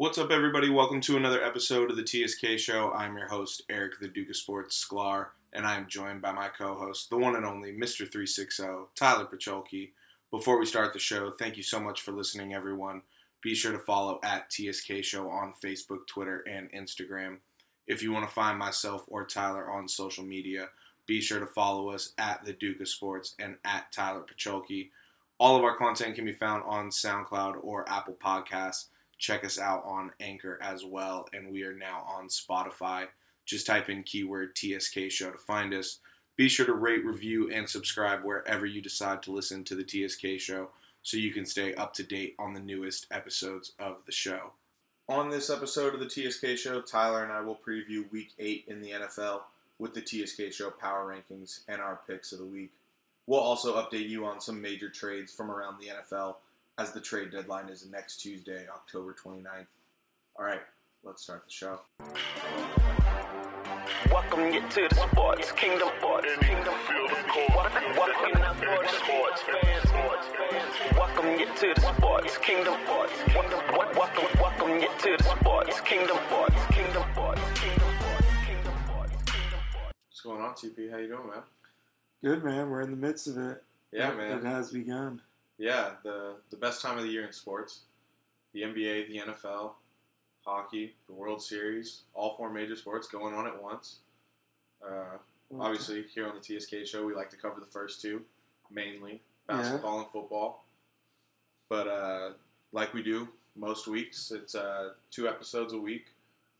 What's up, everybody? Welcome to another episode of the TSK Show. I'm your host, Eric, the Duke of Sports Sklar, and I'm joined by my co host, the one and only Mr. 360, Tyler Pacholke. Before we start the show, thank you so much for listening, everyone. Be sure to follow at TSK Show on Facebook, Twitter, and Instagram. If you want to find myself or Tyler on social media, be sure to follow us at the Duke of Sports and at Tyler Pacholke. All of our content can be found on SoundCloud or Apple Podcasts. Check us out on Anchor as well, and we are now on Spotify. Just type in keyword TSK Show to find us. Be sure to rate, review, and subscribe wherever you decide to listen to the TSK Show so you can stay up to date on the newest episodes of the show. On this episode of the TSK Show, Tyler and I will preview Week 8 in the NFL with the TSK Show Power Rankings and our picks of the week. We'll also update you on some major trades from around the NFL as the trade deadline is next Tuesday, October 29th. All right, let's start the show. Welcome you to the sports kingdom, sports kingdom. Welcome, welcome to the sports fans. Welcome you to the sports kingdom, sports kingdom. Welcome, welcome you to the sports kingdom, sports kingdom, sports kingdom, sports kingdom, sports kingdom. What's going on, TP? How you doing, man? Good man, we're in the midst of it. Yeah, It- man. It has begun. Yeah, the the best time of the year in sports. The NBA, the NFL, hockey, the World Series, all four major sports going on at once. Uh, obviously, here on the TSK show, we like to cover the first two, mainly basketball and football. But uh, like we do most weeks, it's uh, two episodes a week.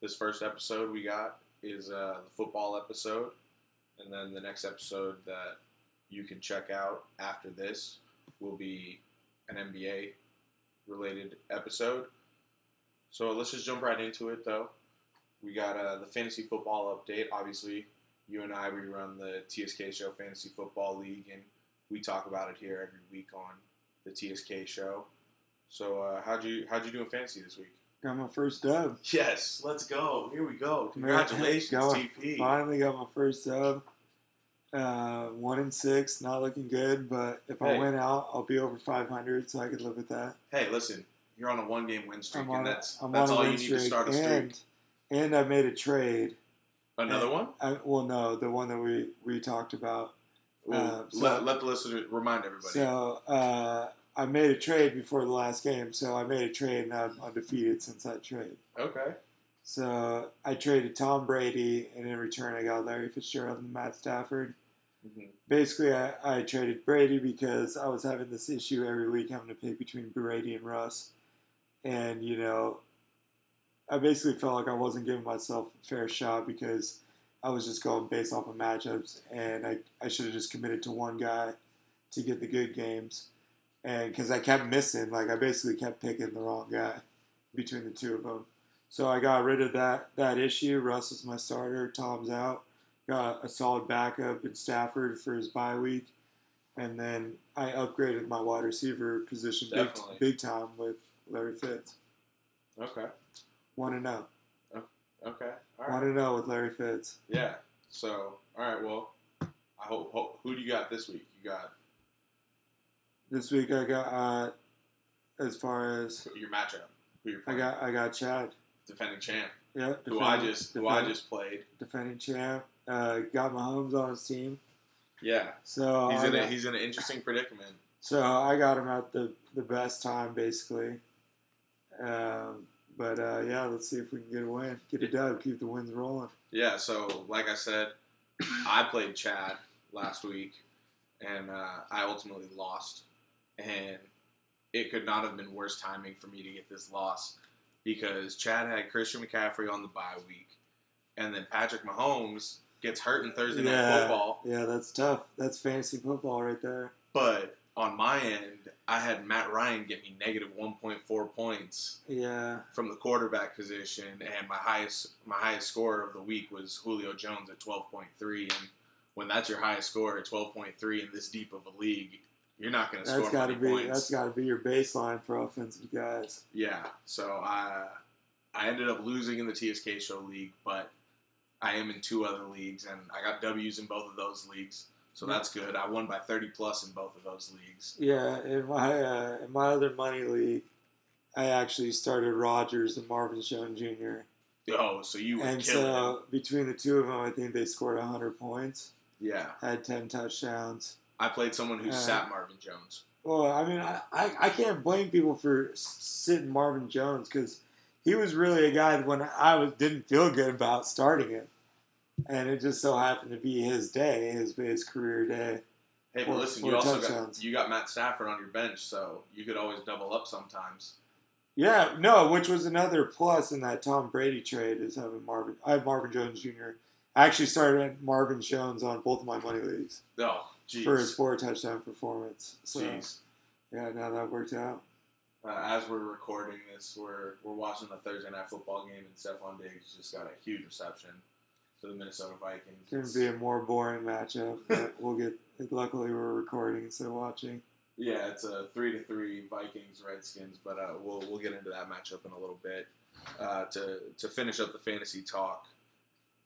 This first episode we got is uh, the football episode, and then the next episode that you can check out after this will be an NBA related episode. So let's just jump right into it, though. We got uh, the fantasy football update. Obviously, you and I we run the TSK Show Fantasy Football League, and we talk about it here every week on the TSK Show. So uh, how'd you how'd you do in fantasy this week? Got my first dub. Yes, let's go. Here we go. Congratulations. TP. Finally got my first dub. Uh, one and six, not looking good, but if I win out, I'll be over 500, so I could live with that. Hey, listen, you're on a one game win streak, and that's that's all you need to start a streak. and and I made a trade. Another and- one? I, well, no, the one that we we talked about. Uh, so- let, let the listener remind everybody. So uh, I made a trade before the last game, so I made a trade, and I'm undefeated since that trade. okay. So I traded Tom Brady, and in return, I got Larry Fitzgerald and Matt Stafford. Mhm. Basically, I, I traded Brady because I was having this issue every week having to pick between Brady and Russ. And, you know, I basically felt like I wasn't giving myself a fair shot because I was just going based off of matchups, and I, I should have just committed to one guy to get the good games. And because I kept missing, like, I basically kept picking the wrong guy between the two of them. So I got rid of that that issue. Russ is my starter. Tom's out. Got a solid backup in Stafford for his bye week, and then I upgraded my wide receiver position big, Definitely. big time with Larry Fitz. Okay. One and zero. Okay. All One and zero with Larry Fitz. Yeah. So, all right. Well, I hope, hope. Who do you got this week? You got This week I got uh, as far as your matchup. I got I got Chad. Defending champ. Yeah, Who I just who I just played. defending champ. Uh, got Mahomes on his team, Yeah. so He's I in a he's in an interesting predicament. So I got him at the, the best time, basically. Um, but uh, yeah, let's see if we can get a win, get a dub, keep the wins rolling. Yeah. So, like I said, I played Chad last week, and uh, I ultimately lost. And it could not have been worse timing for me to get this loss because Chad had Christian McCaffrey on the bye week, and then Patrick Mahomes gets hurt in Thursday night football. yeah, that's tough. That's fantasy football right there. But on my end, I had Matt Ryan get me negative 1.4 points Yeah, from the quarterback position, and my highest my highest score of the week was Julio Jones at 12.3. And when that's your highest score at 12.3 in this deep of a league, you're not going to score got to many be points. that's got to be your baseline for offensive guys. Yeah, so I I ended up losing in the TSK Show league, but I am in two other leagues, and I got W's in both of those leagues, so that's good. I won by 30 plus in both of those leagues. Yeah, in my uh, in my other money league, I actually started Rodgers and Marvin Jones Jr. Oh, so you were And so him. between the two of them, I think they scored 100 points, Yeah, had 10 touchdowns. I played someone who Uh, sat Marvin Jones. Well, I mean, I, I, I can't blame people for sitting Marvin Jones because he was really a guy when I was didn't feel good about starting him, and it just so happened to be his day, his his career day. Hey, but listen, you also touchdowns. got you got Matt Stafford on your bench, so you could always double up sometimes. Yeah, no, which was another plus in that Tom Brady trade is having Marvin. I have Marvin Jones Jr. I actually started Marvin Jones on both of my money leagues Oh, jeez, for his four touchdown performance. So jeez. yeah, now that worked out. Uh, as we're recording this, we're we're watching the Thursday night football game, and Stefon Diggs just got a huge reception for the Minnesota Vikings. It's going to be a more boring matchup, but we'll get. Luckily, we're recording instead of watching. Yeah, it's a three to three Vikings Redskins, but uh, we'll we'll get into that matchup in a little bit. Uh, to to finish up the fantasy talk,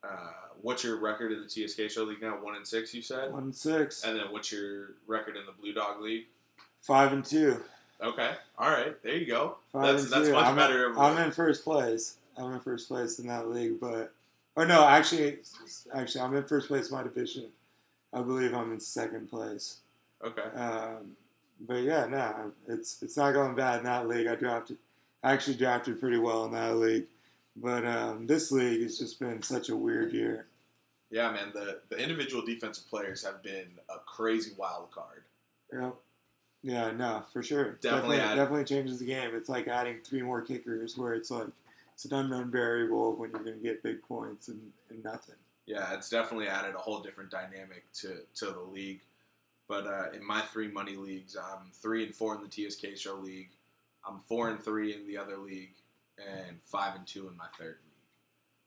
uh, what's your record in the TSK Show League now? One and six, you said, One and six, and then what's your record in the Blue Dog League? five and two. Okay, all right, there you go. Five That's and that's two. much I'm, better. In, I'm in first place. I'm in first place in that league, but or no, actually, actually, I'm in first place in my division. I believe I'm in second place. okay, Um, but yeah, no, it's it's not going bad in that league. I drafted, I actually drafted pretty well in that league, but um, this league has just been such a weird year. yeah, man. The the individual defensive players have been a crazy wild card. Yep. Yeah, no, for sure. Definitely definitely, add- definitely changes the game. It's like adding three more kickers, where it's like it's an unknown variable when you're going to get big points and, and nothing. Yeah, it's definitely added a whole different dynamic to, to the league. But uh, in my three money leagues, I'm three and four in the TSK Show League. I'm four and three in the other league, and five and two in my third league.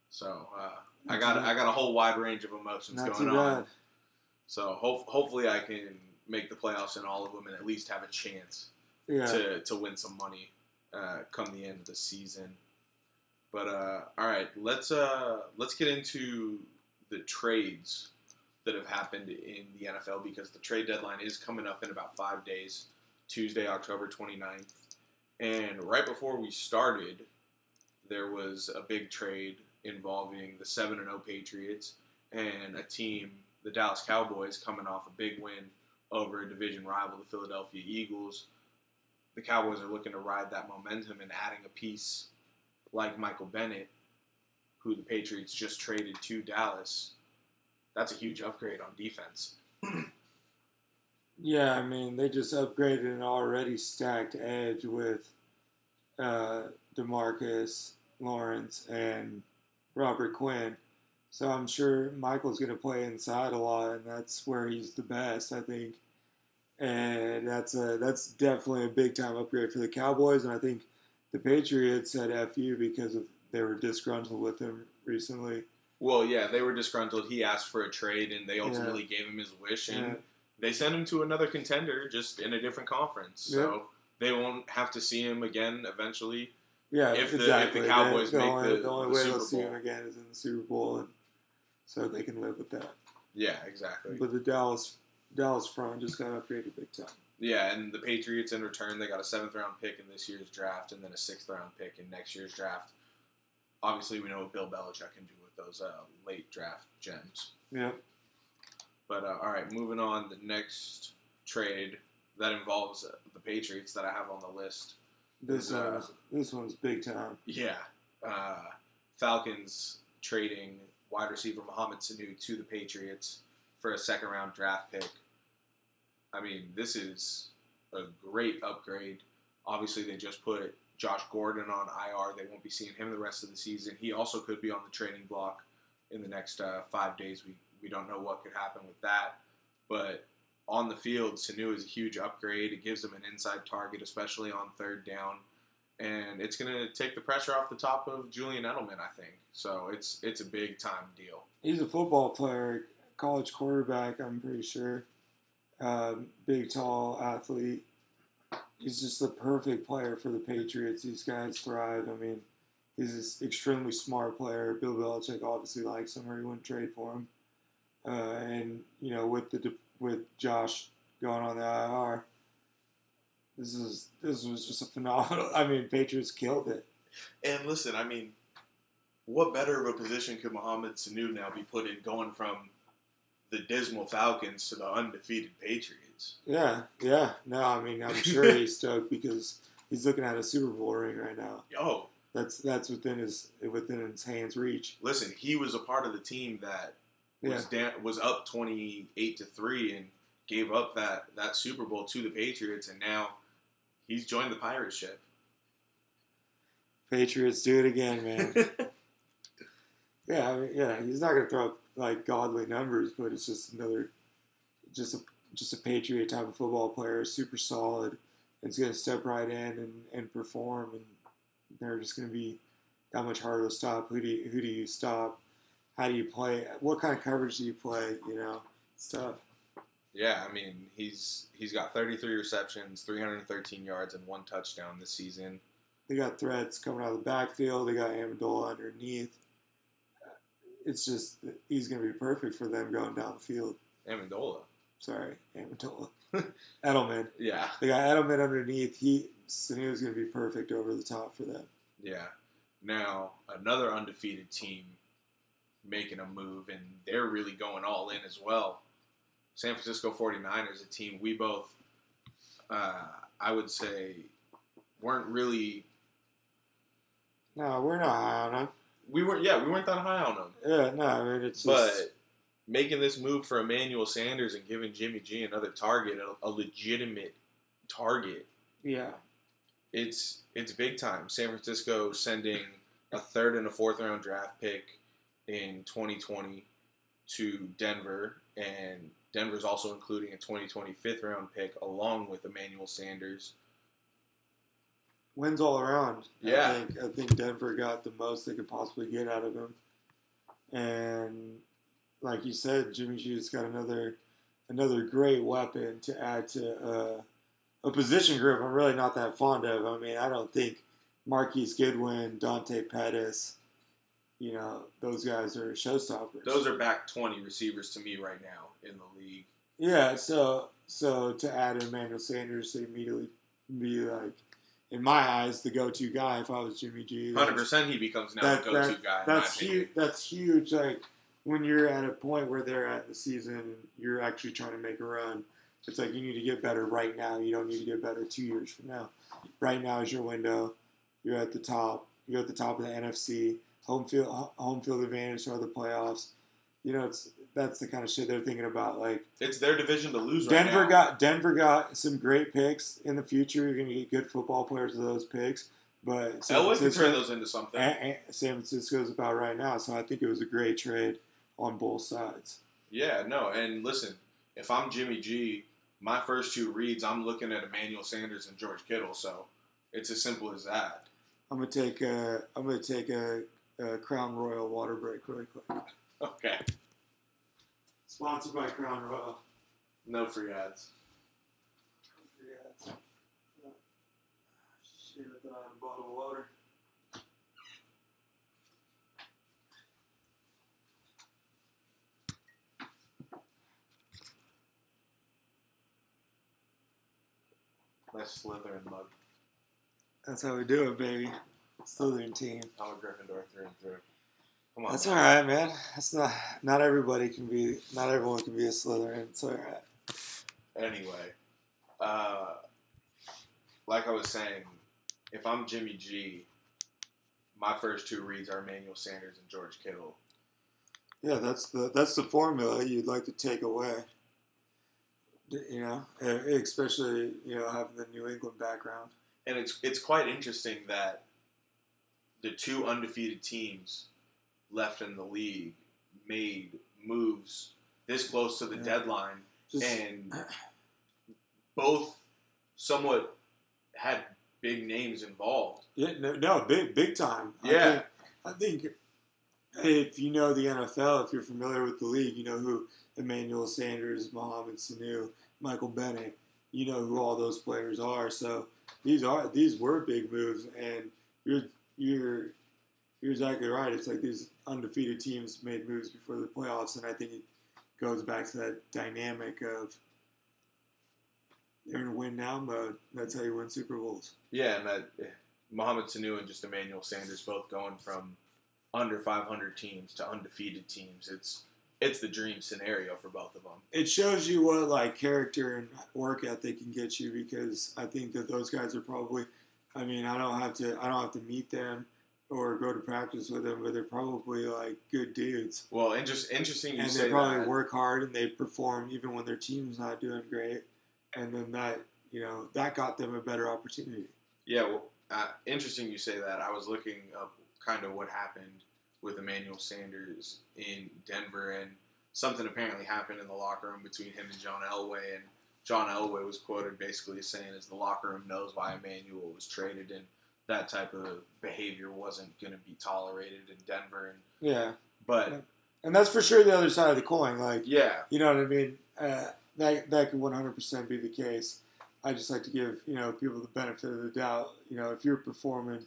So uh, I got I got a whole wide range of emotions Not going on. So hope, hopefully I can make the playoffs in all of them and at least have a chance Yeah. to, to win some money uh, come the end of the season. But uh, all right, let's uh, let's get into the trades that have happened in the NFL because the trade deadline is coming up in about five days, Tuesday, October 29th. And right before we started, there was a big trade involving the 7 0 Patriots and a team, the Dallas Cowboys, coming off a big win over a division rival, the Philadelphia Eagles. The Cowboys are looking to ride that momentum and adding a piece like Michael Bennett, who the Patriots just traded to Dallas. That's a huge upgrade on defense. Yeah, I mean, they just upgraded an already stacked edge with uh, Demarcus Lawrence and Robert Quinn. So I'm sure Michael's going to play inside a lot, and that's where he's the best, I think. And that's a that's definitely a big time upgrade for the Cowboys, and I think the Patriots said "fu" because of they were disgruntled with him recently. Well, yeah, they were disgruntled. He asked for a trade, and they ultimately gave him his wish, and Yeah. they sent him to another contender, just in a different conference. So they won't have to see him again eventually. Yeah, If the- if the exactly. Cowboys the, make only, the- the only the way Super they'll see him again is in the Super Bowl, and so they can live with that. Yeah, exactly. But the Dallas Dallas front just got upgraded big time. Yeah, and the Patriots in return they got a seventh round pick in this year's draft, and then a sixth round pick in next year's draft. Obviously, we know what Bill Belichick can do with those uh, late draft gems. Yeah. But uh, all right, moving on. The next trade that involves uh, the Patriots that I have on the list. This Uh, this one's big time. Yeah, uh, Falcons trading wide receiver Mohamed Sanu to the Patriots for a second round draft pick. I mean, this is a great upgrade. Obviously, they just put Josh Gordon on IR. They won't be seeing him the rest of the season. He also could be on the training block in the next uh, five days. We we don't know what could happen with that, but on the field, Sanu is a huge upgrade. It gives them an inside target, especially on third down, and it's going to take the pressure off the top of Julian Edelman. I think so. It's it's a big time deal. He's a football player, college quarterback. I'm pretty sure. Um, big, tall athlete. He's just the perfect player for the Patriots. These guys thrive. I mean, he's an extremely smart player. Bill Belichick obviously likes him, or he wouldn't trade for him. Uh, and you know, with the with Josh going on the IR, This is this was just a phenomenal. I mean, Patriots killed it. And listen, I mean, what better of a position could Mohamed Sanu now be put in going from the dismal Falcons to the undefeated Patriots? Yeah, yeah. No, I mean, I'm sure he's stoked because he's looking at a Super Bowl ring right now. Oh, That's that's within his within his hands reach. listen, he was a part of the team that Yeah, was down, was up 28 to 3 and gave up that, that Super Bowl to the Patriots and now he's joined the pirate ship. Patriots do it again, man. yeah, I mean, yeah. He's not gonna throw up like godly numbers, but it's just another, just a just a Patriot type of football player, super solid. And it's gonna step right in and, and perform, and they're just gonna be that much harder to stop. Who do you, who do you stop? How do you play? What kind of coverage do you play? You know, stuff. Yeah, I mean, he's he's got 33 receptions, 313 yards and one touchdown this season. They got threats coming out of the backfield. They got Amendola underneath. It's just he's going to be perfect for them going down the field. Amendola. Sorry, Amendola. Edelman. Yeah. They got Edelman underneath. He Sanu's going to be perfect over the top for them. Yeah. Now, another undefeated team making a move, and they're really going all in as well. San Francisco 49ers, a team we both, uh, I would say, weren't really. No, we're not high on them. We weren't, yeah, we weren't that high on them. Yeah, no, I mean it's just But making this move for Emmanuel Sanders and giving Jimmy G another target, a, a legitimate target, yeah, it's it's big time. San Francisco sending a third and a fourth round draft pick in 2020 to Denver, and Denver's also including a 2020 fifth round pick along with Emmanuel Sanders. wins all around. Yeah. I think I think Denver got the most they could possibly get out of him, and like you said, Jimmy G's got another another great weapon to add to uh, a position group I'm really not that fond of. I mean, I don't think Marquise Goodwin, Dante Pettis, you know, those guys are showstoppers. Those are back 20 receivers to me right now in the league. Yeah, so so to add Emmanuel Sanders to immediately be like, in my eyes, the go-to guy if I was Jimmy G. 100% he becomes now that- the go-to that- guy. That's huge. That's huge. Like when you're at a point where they're at the season, you're actually trying to make a run. It's like you need to get better right now. You don't need to get better two years from now. Right now is your window. You're at the top. You're at the top of the NFC. Home field, home field advantage for the playoffs. You know, it's that's the kind of shit they're thinking about. Like It's their division to lose right Denver now. got Denver got some great picks in the future. You're going to get good football players with those picks. But San Elway can turn those into something. San Francisco's about right now. So I think it was a great trade on both sides. Yeah, no, and listen, if I'm Jimmy G, my first two reads, I'm looking at Emmanuel Sanders and George Kittle, so it's as simple as that. I'm gonna take a I'm gonna take a, a Crown Royal water break really quick. Okay, Sponsored by Crown Royal. no free ads. Yeah. Uh, shit, I thought I had a bottle of water. Nice Slytherin mug. That's how we do it, baby. Slytherin team. I'm a Gryffindor through and through. Come on. That's all right, man. That's not not everybody can be. Not everyone can be a Slytherin. It's all right. Anyway, uh, like I was saying, if I'm Jimmy G, my first two reads are Emmanuel Sanders and George Kittle. Yeah, that's the that's the formula you'd like to take away. You know, especially you know having the New England background. And it's it's quite interesting that the two undefeated teams left in the league made moves this close to the Yeah. deadline, Just and both somewhat had big names involved. yeah, no, no, big big time. Yeah. I think, I think if you know the NFL, if you're familiar with the league, you know who Emmanuel Sanders, Mohamed Sanu, Michael Bennett. You know who all those players are. So these are these were big moves, and you're you're you're exactly right. It's like these undefeated teams made moves before the playoffs, and I think it goes back to that dynamic of they're in a win now mode. That's how you win Super Bowls. Yeah, and that eh, Mohamed Sanu and just Emmanuel Sanders both going from under 500 teams to undefeated teams. It's it's the dream scenario for both of them. It shows you what like character and work ethic can get you because I think that those guys are probably. I mean, I don't have to. I don't have to meet them or go to practice with them, but they're probably like good dudes. Well, and just interesting you and say they probably that. work hard and they perform even when their team's not doing great. And then that, you know, that got them a better opportunity. Yeah, well, uh, interesting you say that. I was looking up kind of what happened with Emmanuel Sanders in Denver, and something apparently happened in the locker room between him and John Elway. And John Elway was quoted basically saying, "Is the locker room knows why Emmanuel was traded, and that type of behavior wasn't going to be tolerated in Denver." And Yeah. but And that's for sure the other side of the coin. Like, yeah, you know what I mean? Uh, that, that could 100% be the case. I just like to give, you know, people the benefit of the doubt. You know, if you're performing,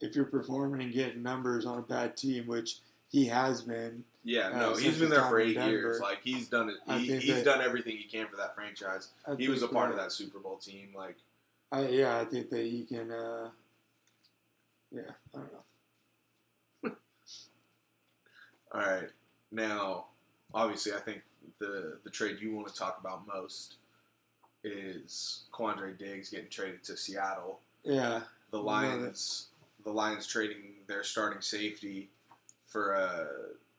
if you're performing and getting numbers on a bad team, which he has been, yeah, Uh, no, he's been there for eight years. Like he's done it. He, he's that- done everything he can for that franchise. I He was a part of that- that Super Bowl team. Like I, yeah, I think that he can. Uh, yeah, I don't know. All right. Now, obviously, I think the the trade you want to talk about most is Quandre Diggs getting traded to Seattle. Yeah, The Lions, the Lions trading their starting safety for a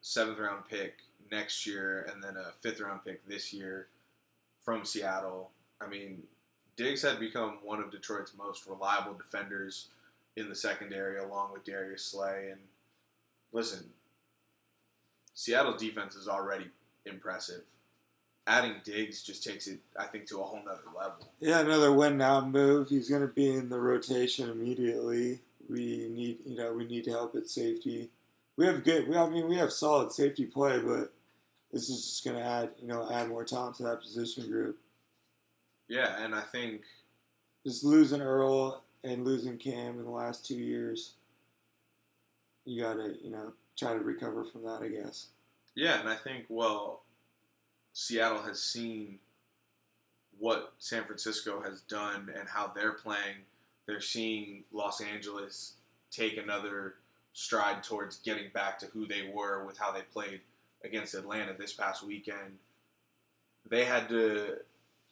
seventh round pick next year, and then a fifth round pick this year from Seattle. I mean, Diggs had become one of Detroit's most reliable defenders in the secondary, along with Darius Slay. And listen, Seattle's defense is already impressive. Adding Diggs just takes it, I think, to a whole nother level. yeah, another win now move. He's going to be in the rotation immediately. We need, you know, we need help at safety. We have good. We, I mean, we have solid safety play, but this is just going to add, you know, add more talent to that position group. Yeah, and I think Just losing Earl and losing Cam in the last two years, you got to, you know, try to recover from that. I guess. Yeah, and I think well, Seattle has seen what San Francisco has done and how they're playing. They're seeing Los Angeles take another stride towards getting back to who they were with how they played against Atlanta this past weekend. They had to.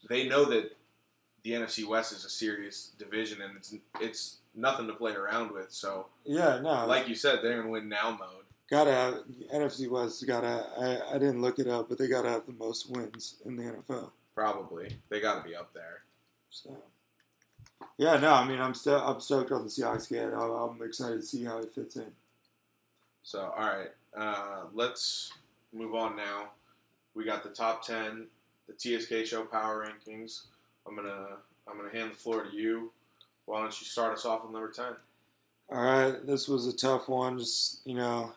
They know that the NFC West is a serious division and it's it's nothing to play around with. So, Yeah, no. like you said, they're in win now mode. Gotta have NFC West. Gotta. I, I didn't look it up, but they gotta have the most wins in the NFL. Probably they got to be up there. So. Yeah, no. I mean, I'm still. I'm stoked on the Seahawks. I'm, I'm excited to see how it fits in. So, all right, uh, let's move on now. We got the top ten, the TSK Show Power Rankings. I'm gonna I'm gonna hand the floor to you. Why don't you start us off with number ten? All right, this was a tough one. Just you know,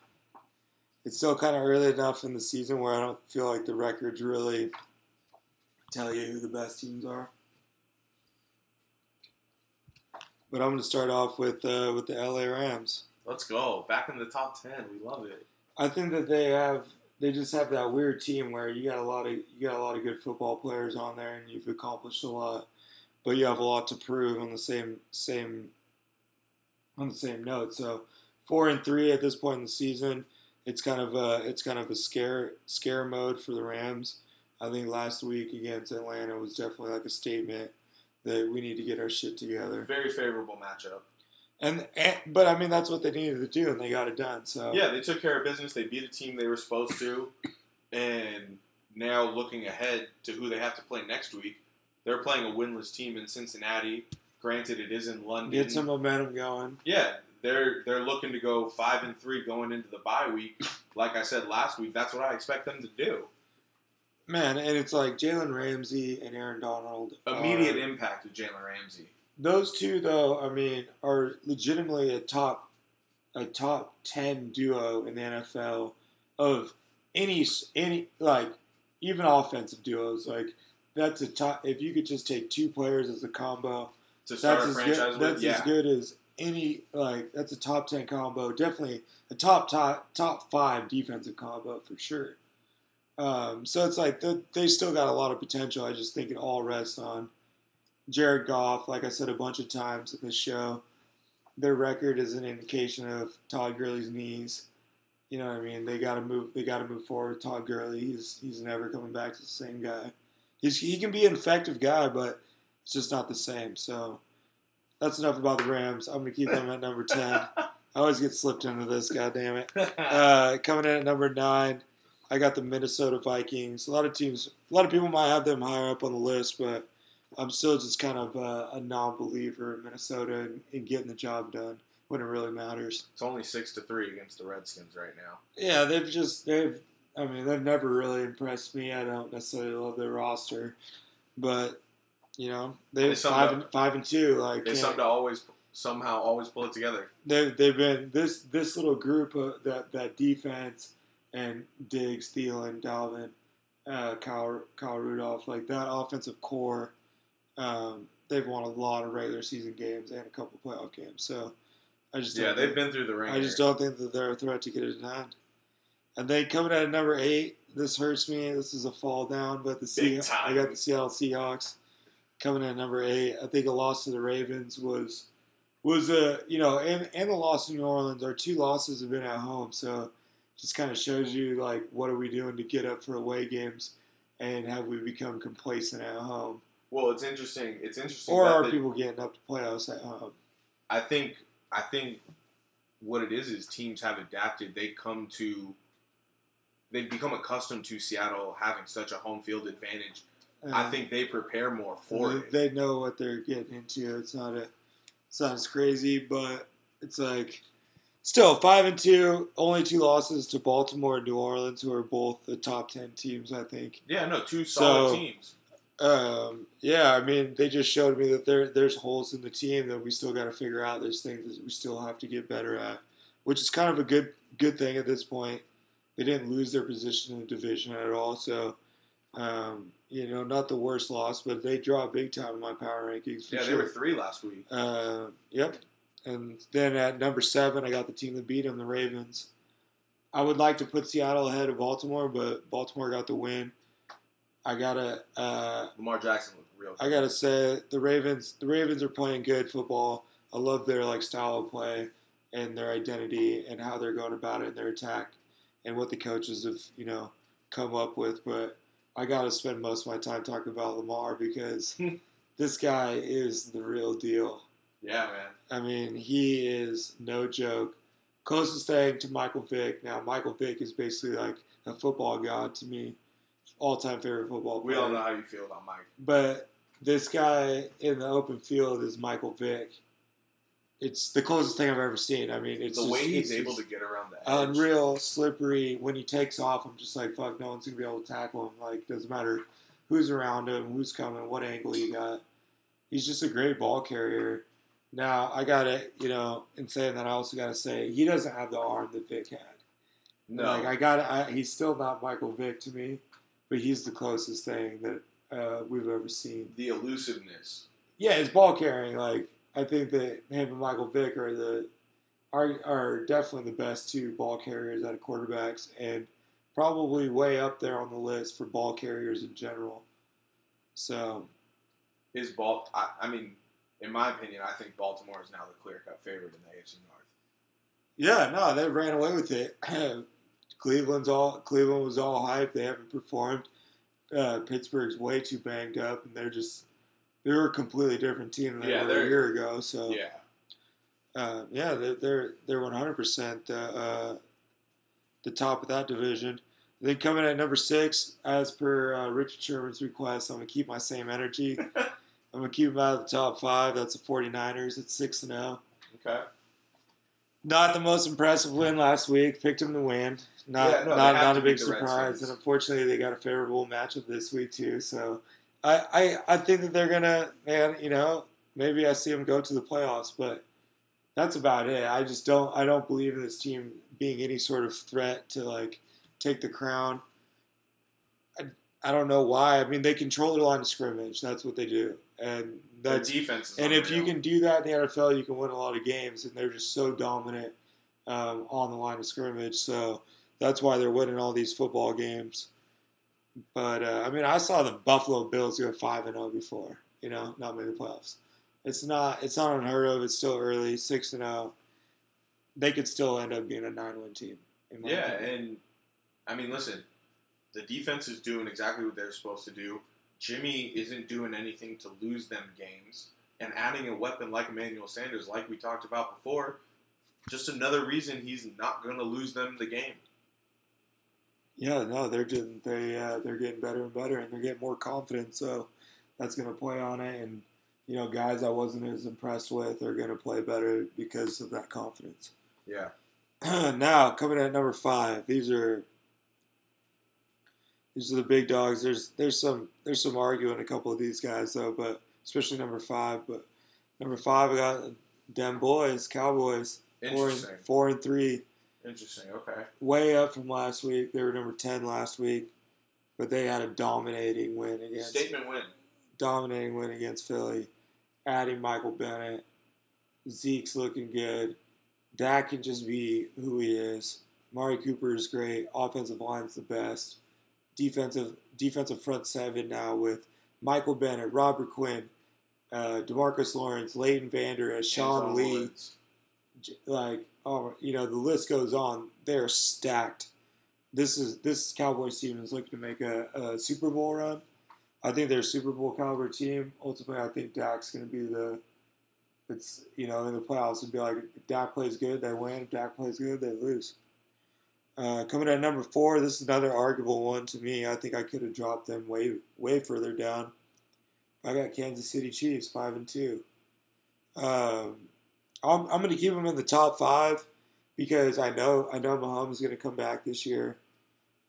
it's still kind of early enough in the season where I don't feel like the records really tell you who the best teams are. But I'm going to start off with uh, with the LA Rams. Let's go back in the top ten. We love it. I think that they have they just have that weird team where you got a lot of you got a lot of good football players on there and you've accomplished a lot, but you have a lot to prove on the same same on the same note. So four and three at this point in the season, it's kind of a it's kind of a scare scare mode for the Rams. I think last week against Atlanta was definitely like a statement that we need to get our shit together. Very favorable matchup. And, and but I mean that's what they needed to do and they got it done. So Yeah, they took care of business. They beat a team they were supposed to, and now looking ahead to who they have to play next week, they're playing a winless team in Cincinnati. Granted, it is in London. get some momentum going. Yeah, they're they're looking to go five and three going into the bye week. Like I said last week, that's what I expect them to do. Man, and it's like Jalen Ramsey and Aaron Donald. Immediate are- impact with Jalen Ramsey. those two, though, I mean, are legitimately a top, a top ten duo in the NFL of any any like even offensive duos. Like that's a top. If you could just take two players as a combo, To start that's a as franchise good. with, That's yeah, as good as any. Like that's a top ten combo. Definitely a top top top five defensive combo for sure. Um, so it's like the, they still got a lot of potential. I just think it all rests on Jared Goff, like I said a bunch of times in this show, their record is an indication of Todd Gurley's knees. You know what I mean? They got to move. They got to move forward. Todd Gurley, he's he's never coming back to the same guy. He's he can be an effective guy, but it's just not the same. So that's enough about the Rams. I'm gonna keep them at number ten. I always get slipped into this. God damn it. Uh, coming in at number nine, I got the Minnesota Vikings. A lot of teams, a lot of people might have them higher up on the list, but I'm still just kind of a, a non-believer in Minnesota and, and getting the job done when it really matters. it's only six to three against the Redskins right now. Yeah, they've just they've. I mean, they've never really impressed me. I don't necessarily love their roster, but you know they five and five and two. Like They can't- seem to always somehow always pull it together. they they've been this this little group of that that defense and Diggs, Thielen, Dalvin, uh, Kyle Kyle Rudolph, like that offensive core. Um, they've won a lot of regular season games and a couple playoff games. So I just Yeah, don't they've think- been through the ring. I just don't think that they're a threat to get it done. And then coming out at number eight, this hurts me. This is a fall down, but the Big Se- I got the Seattle Seahawks coming in at number eight. I think a loss to the Ravens was was a you know, and and the loss to New Orleans. Our two losses have been at home, so just kind of shows you like what are we doing to get up for away games, and have we become complacent at home, Well, it's interesting. It's interesting. or that are people getting up to playoffs at home? I think I think what it is is teams have adapted. They come to they've become accustomed to Seattle having such a home field advantage. I Uh, think they prepare more for they, it. they know what they're getting into. It's not a, Sounds crazy, but it's like still five and two, only two losses to Baltimore and New Orleans, who are both the top ten teams, I think. Yeah, no, two solid So- teams. Um, yeah, I mean, they just showed me that there there's holes in the team that we still got to figure out. There's things that we still have to get better at, which is kind of a good good thing at this point. They didn't lose their position in the division at all, so um, you know, not the worst loss, but they dropped big time in my power rankings. For Yeah, they were three last week. Uh, yep. And then at number seven, I got the team that beat them, the Ravens. I would like to put Seattle ahead of Baltimore, but Baltimore got the win. I gotta, uh, Lamar Jackson looked real. I gotta say the Ravens. The Ravens are playing good football. I love their like style of play and their identity and how they're going about it, and their attack, and what the coaches have you know come up with. But I gotta spend most of my time talking about Lamar because this guy is the real deal. Yeah, man. I mean, he is no joke. Closest thing to Michael Vick. Now, Michael Vick is basically like a football god to me. All time favorite football player. We all know how you feel about Mike. But this guy in the open field is Michael Vick. It's the closest thing I've ever seen. I mean, it's the just- way he's able to get around the edge. unreal, slippery. When he takes off, I'm just like, fuck, no one's gonna be able to tackle him. Like, doesn't matter who's around him, who's coming, what angle you got. He's just a great ball carrier. Now, I gotta, you know, in saying that, I also gotta say he doesn't have the arm that Vick had. No, Like I got, I, he's still not Michael Vick to me, but he's the closest thing that uh, we've ever seen. the elusiveness. Yeah, his ball carrying. Like I think that him and Michael Vick are the are are definitely the best two ball carriers out of quarterbacks, and probably way up there on the list for ball carriers in general. So His ball. I, I mean, in my opinion, I think Baltimore is now the clear cut favorite in the AFC North. yeah, no, they ran away with it. Cleveland's all Cleveland was all hype. They haven't performed. Uh, Pittsburgh's way too banged up, and they're just they're a completely different team than Yeah, they were a year ago. So Yeah, Uh, yeah, they're they're they're one hundred percent uh, the top of that division. Then coming at number six, as per uh, Richard Sherman's request, I'm gonna keep my same energy. I'm gonna keep them out of the top five. That's the 49ers at six and zero. okay. Not the most impressive win last week. Picked them to win. Not Yeah, no, not, not a big surprise. And unfortunately, they got a favorable matchup this week too. So I, I I think that they're gonna man. You know, maybe I see them go to the playoffs, but that's about it. I just don't I don't believe in this team being any sort of threat to like take the crown. I, I don't know why. I mean, they control the line of scrimmage. That's what they do, and Their defense and if you can do that in the NFL, you can win a lot of games, and they're just so dominant um, on the line of scrimmage. So that's why they're winning all these football games. But uh, I mean, I saw the Buffalo Bills go five and zero before You know, not make the playoffs. It's not. It's not unheard of. It's still early. Six and zero. They could still end up being a nine-win team. in my Yeah, opinion. and I mean, listen, the defense is doing exactly what they're supposed to do. Jimmy isn't doing anything to lose them games, and adding a weapon like Emmanuel Sanders, like we talked about before, just another reason he's not going to lose them the game. Yeah, no, they're just they uh, they're getting better and better, and they're getting more confident. So that's going to play on it, and you know, guys I wasn't as impressed with are going to play better because of that confidence. Yeah, now coming at number five, these are these are the big dogs. There's there's some there's some arguing a couple of these guys though, but especially number five. But number five, I got them boys, Cowboys, four and, four and three Interesting. Okay. way up from last week. They were number ten last week, but they had a dominating win against Statement win. dominating win against Philly. Adding Michael Bennett, Zeke's looking good. Dak can just be who he is. Mari Cooper is great. Offensive line's the best. Defensive defensive front seven now with Michael Bennett, Robert Quinn, uh, Demarcus Lawrence, Leighton Vander, Sean Lee. J- like oh you know the list goes on. They're stacked. This is this cowboys team is looking to make a, a super bowl run. I think they're a super bowl caliber team. Ultimately i think dak's going to be the it's you know in the playoffs it'd be like if dak plays good they win. If dak plays good they lose uh, coming at number four this is another arguable one to me i think i could have dropped them way way further down i got kansas city chiefs five and two um, I'm, I'm going to keep them in the top five because I know I know Mahomes is going to come back this year.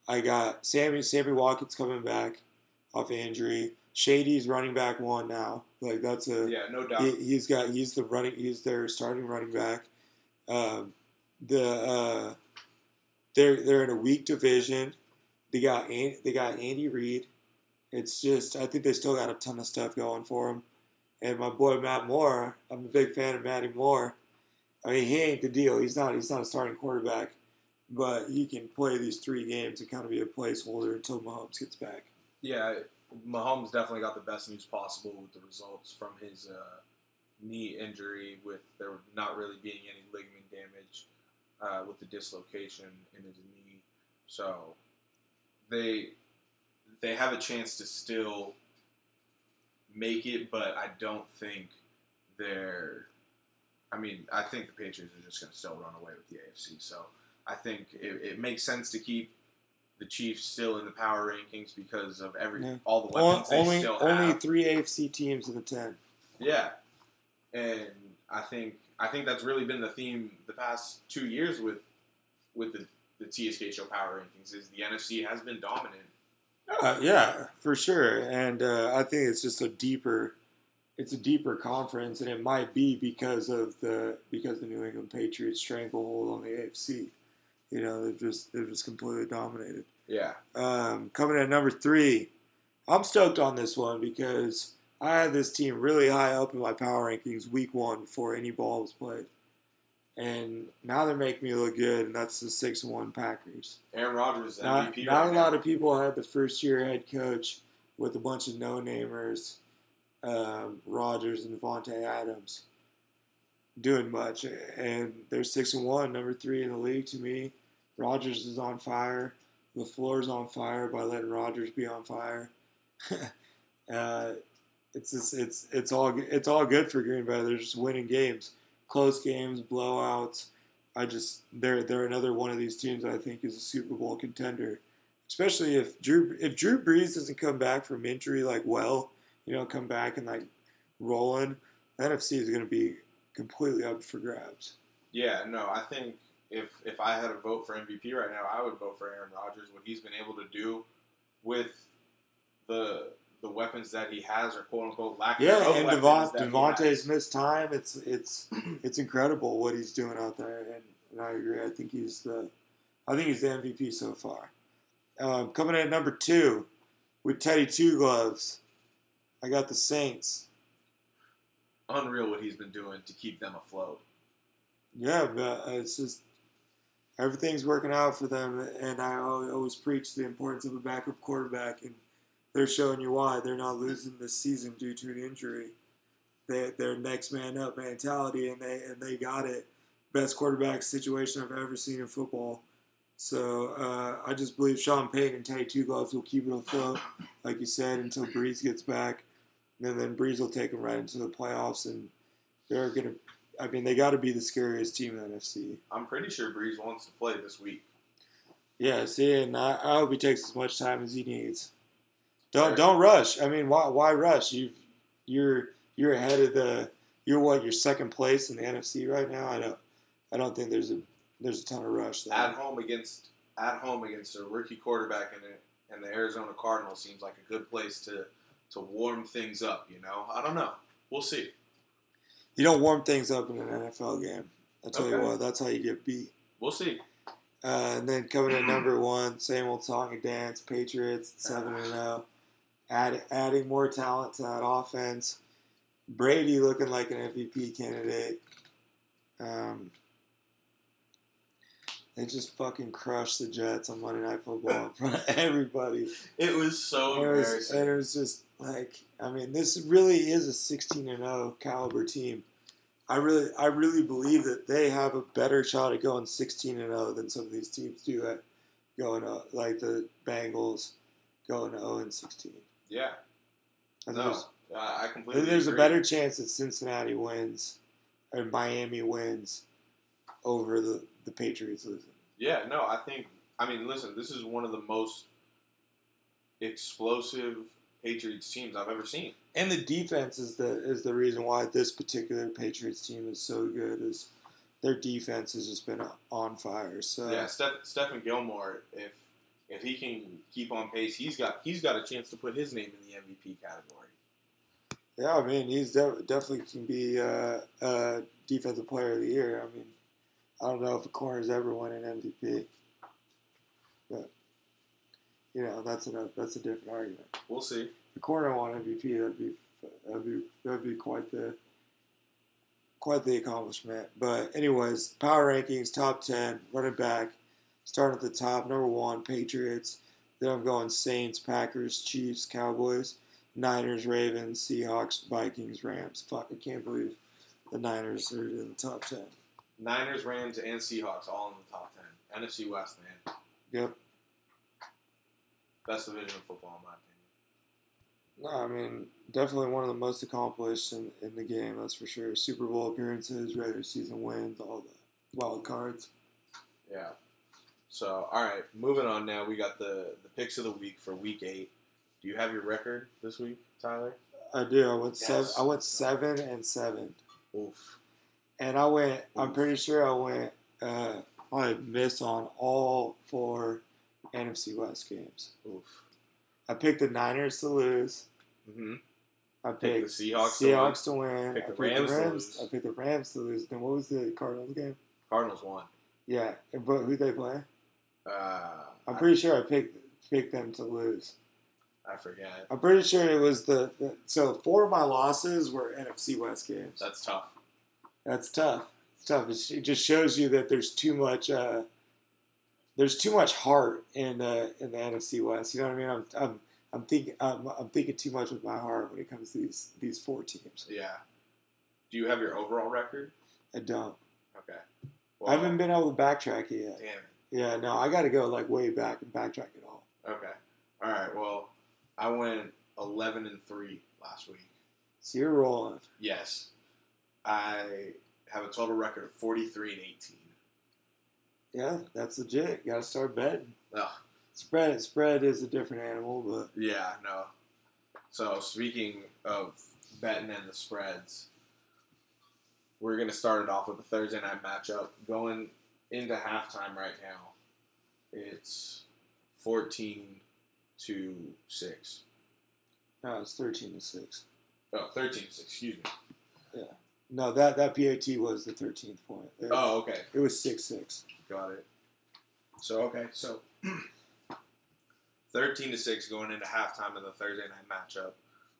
I got Sammy Sammy Watkins coming back off injury. Shady's running back one now. Like that's a Yeah, no doubt. he, he's got he's the running he's their starting running back. Um, the uh, they're they're in a weak division. They got they got Andy Reid. It's just I think they still got a ton of stuff going for them. And my boy Matt Moore, I'm a big fan of Matty Moore. I mean, he ain't the deal. He's not. He's not a starting quarterback, but he can play these three games and kind of be a placeholder until Mahomes gets back. Yeah, Mahomes definitely got the best news possible with the results from his uh, knee injury, with there not really being any ligament damage uh, with the dislocation in his knee. So they they have a chance to still make it, but I don't think they're. I mean, I think the Patriots are just going to still run away with the AFC. So I think it, it makes sense to keep the Chiefs still in the power rankings because of every Yeah. all the O- weapons they Only only have. three AFC teams in the ten. Yeah, and I think I think that's really been the theme the past two years with with the the TSK show power rankings is the NFC has been dominant. Uh, yeah, for sure. And uh, I think it's just a deeper, it's a deeper conference, and it might be because of the because the New England Patriots stranglehold on the AFC. You know, they've just they've just completely dominated. Yeah, Um, coming at number three, I'm stoked on this one because I had this team really high up in my power rankings week one before any ball was played, and now they're making me look good, and that's the six and one Packers. Aaron Rodgers Not, MVP. not right a now. lot of people had the first year head coach with a bunch of no namers, um, Rodgers and Davante Adams, doing much. And they're six and one, number three in the league to me. Rodgers is on fire. The floor is on fire by letting Rodgers be on fire. uh, it's just, it's it's all it's all good for Green Bay. They're just winning games, close games, blowouts. I just they're they're another one of these teams I think is a Super Bowl contender, especially if Drew if Drew Brees doesn't come back from injury like well, you know, come back and like rolling, NFC is going to be completely up for grabs. Yeah, no, I think if if I had a vote for MVP right now, I would vote for Aaron Rodgers. What he's been able to do with the the weapons that he has, or quote unquote lack Yeah, of and Devon, Davante's missed time. It's it's it's incredible what he's doing out there, and, and I agree. I think he's the I think he's the MVP so far. Um, coming in at number two with Teddy Two Gloves, I got the Saints. unreal what he's been doing to keep them afloat. Yeah, but it's just everything's working out for them, and I always preach the importance of a backup quarterback, and they're showing you why they're not losing this season due to an injury. They, they're next man up mentality, and they and they got it. Best quarterback situation I've ever seen in football. So uh, I just believe Sean Payton and Teddy Two Gloves will keep it afloat, like you said, until Brees gets back. And then Brees will take them right into the playoffs, and they're gonna. I mean, they got to be the scariest team in the NFC. I'm pretty sure Brees wants to play this week. Yeah, see, and I, I hope he takes as much time as he needs. Don't don't rush. I mean, why why rush? You you're you're ahead of the. You're what? You're second place in the NFC right now. I don't. I don't think there's a there's a ton of rush there. At home against at home against a rookie quarterback in it, and the Arizona Cardinals seems like a good place to to warm things up. You know, I don't know. We'll see. You don't warm things up in an NFL game. I tell you Okay. what, that's how you get beat. We'll see. Uh, and then coming in number one, same old song and dance. Patriots seven and zero. Add, adding more talent to that offense. Brady looking like an MVP candidate. Um, they just fucking crushed the Jets on Monday Night Football in front of everybody. It was so And it was, embarrassing. and it was just like, I mean, this really is a 16 and 0 caliber team. I really, I really believe that they have a better shot at going 16 and 0 than some of these teams do at going uh, like the Bengals going 0 and 16. Yeah. I think No, there's, I completely. there's a better chance that Cincinnati wins or Miami wins over the the Patriots losing. Yeah, no, I think. I mean, listen, this is one of the most explosive Patriots teams I've ever seen. And the defense is the is the reason why this particular Patriots team is so good. Is their defense has just been on fire. So yeah, Steph, Stephon Gilmore, if if he can keep on pace, he's got he's got a chance to put his name in the MVP category. yeah, I mean he's de- definitely can be uh, a defensive player of the year. I mean, I don't know if a corner's ever won an MVP, but you know that's a that's a different argument. We'll see. the corner won MVP, that'd be that'd be that'd be quite the quite the accomplishment. But anyways, power rankings, top ten, running back, starting at the top, number one, Patriots. Then I'm going Saints, Packers, Chiefs, Cowboys, Niners, Ravens, Seahawks, Vikings, Rams. Fuck, I can't believe the Niners are in the top ten. Niners, Rams, and Seahawks all in the top ten. NFC West, man, Yep. best division of football in my opinion. No, I mean, definitely one of the most accomplished in, in the game, that's for sure. Super Bowl appearances, regular season wins, all the wild cards. Yeah. So, all right, moving on now. We got the the picks of the week for week eight. Do you have your record this week, Tyler? I do. I went seven. I went seven and seven, Oof. and I went. I'm pretty sure I went. Uh, I missed on all four NFC West games. Oof. I picked the Niners to lose. Mm-hmm. I Picked picked the Seahawks to Seahawks to win. Picked I the picked Rams the to Rams. lose. I picked the Rams to lose. Then what was the Cardinals game? Cardinals won. Yeah, but who they play? Uh, I'm I- pretty sure I picked picked them to lose. I forget. I'm pretty sure it was the, the so four of my losses were NFC West games. That's tough. That's tough. It's tough. It's, it just shows you that there's too much. Uh, there's too much heart in uh, in the NFC West. You know what I mean? I'm I'm I'm thinking I'm, I'm thinking too much with my heart when it comes to these these four teams. Yeah. Do you have your overall record? I don't. Okay. I haven't been able to backtrack it yet. Damn it. Yeah, no, I got to go like way back and backtrack it all. Okay. All right. Well, I went eleven and three last week. So you're rolling. Yes. I have a total record of forty three and eighteen. Yeah, that's legit. Got to start betting. Ugh. Spread spread is a different animal, but Yeah. No. So speaking of betting and the spreads, we're gonna start it off with a Thursday night matchup. Going into halftime right now, it's fourteen to six. no, it's thirteen to six. Oh, 13 to 6, excuse me. Yeah. No, that that PAT was the thirteenth point. It, Oh, okay. it was six six. Got it. So, okay, so 13 to 6 going into halftime of the Thursday night matchup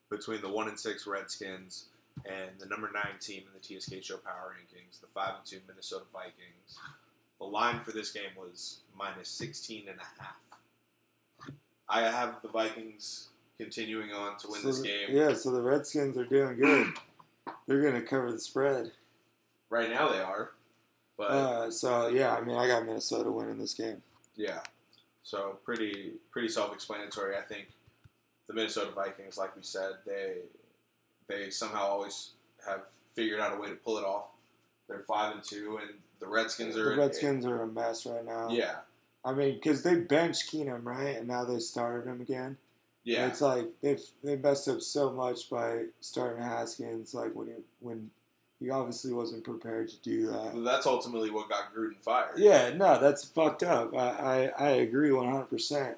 between the 1 and 6 Redskins and the number 9 team in the TSK Show Power Rankings, the 5 and 2 Minnesota Vikings. The line for this game was minus 16 and a half. I have the Vikings continuing on to win So this the- game. Yeah, so the Redskins are doing good. They're gonna cover the spread. Right now they are, but Uh, so yeah, I mean, I got Minnesota winning this game. yeah. So pretty pretty self-explanatory. I think the Minnesota Vikings, like we said, they they somehow always have figured out a way to pull it off. They're five and two, and the Redskins are The Redskins are a mess right now. Yeah, I mean, because they benched Keenum, right, and now they started him again. yeah. It's like they've they messed up so much by starting Haskins. Like when he when he obviously wasn't prepared to do that. That's ultimately what got Gruden fired. Yeah, no, that's fucked up. I, I, I agree one hundred percent.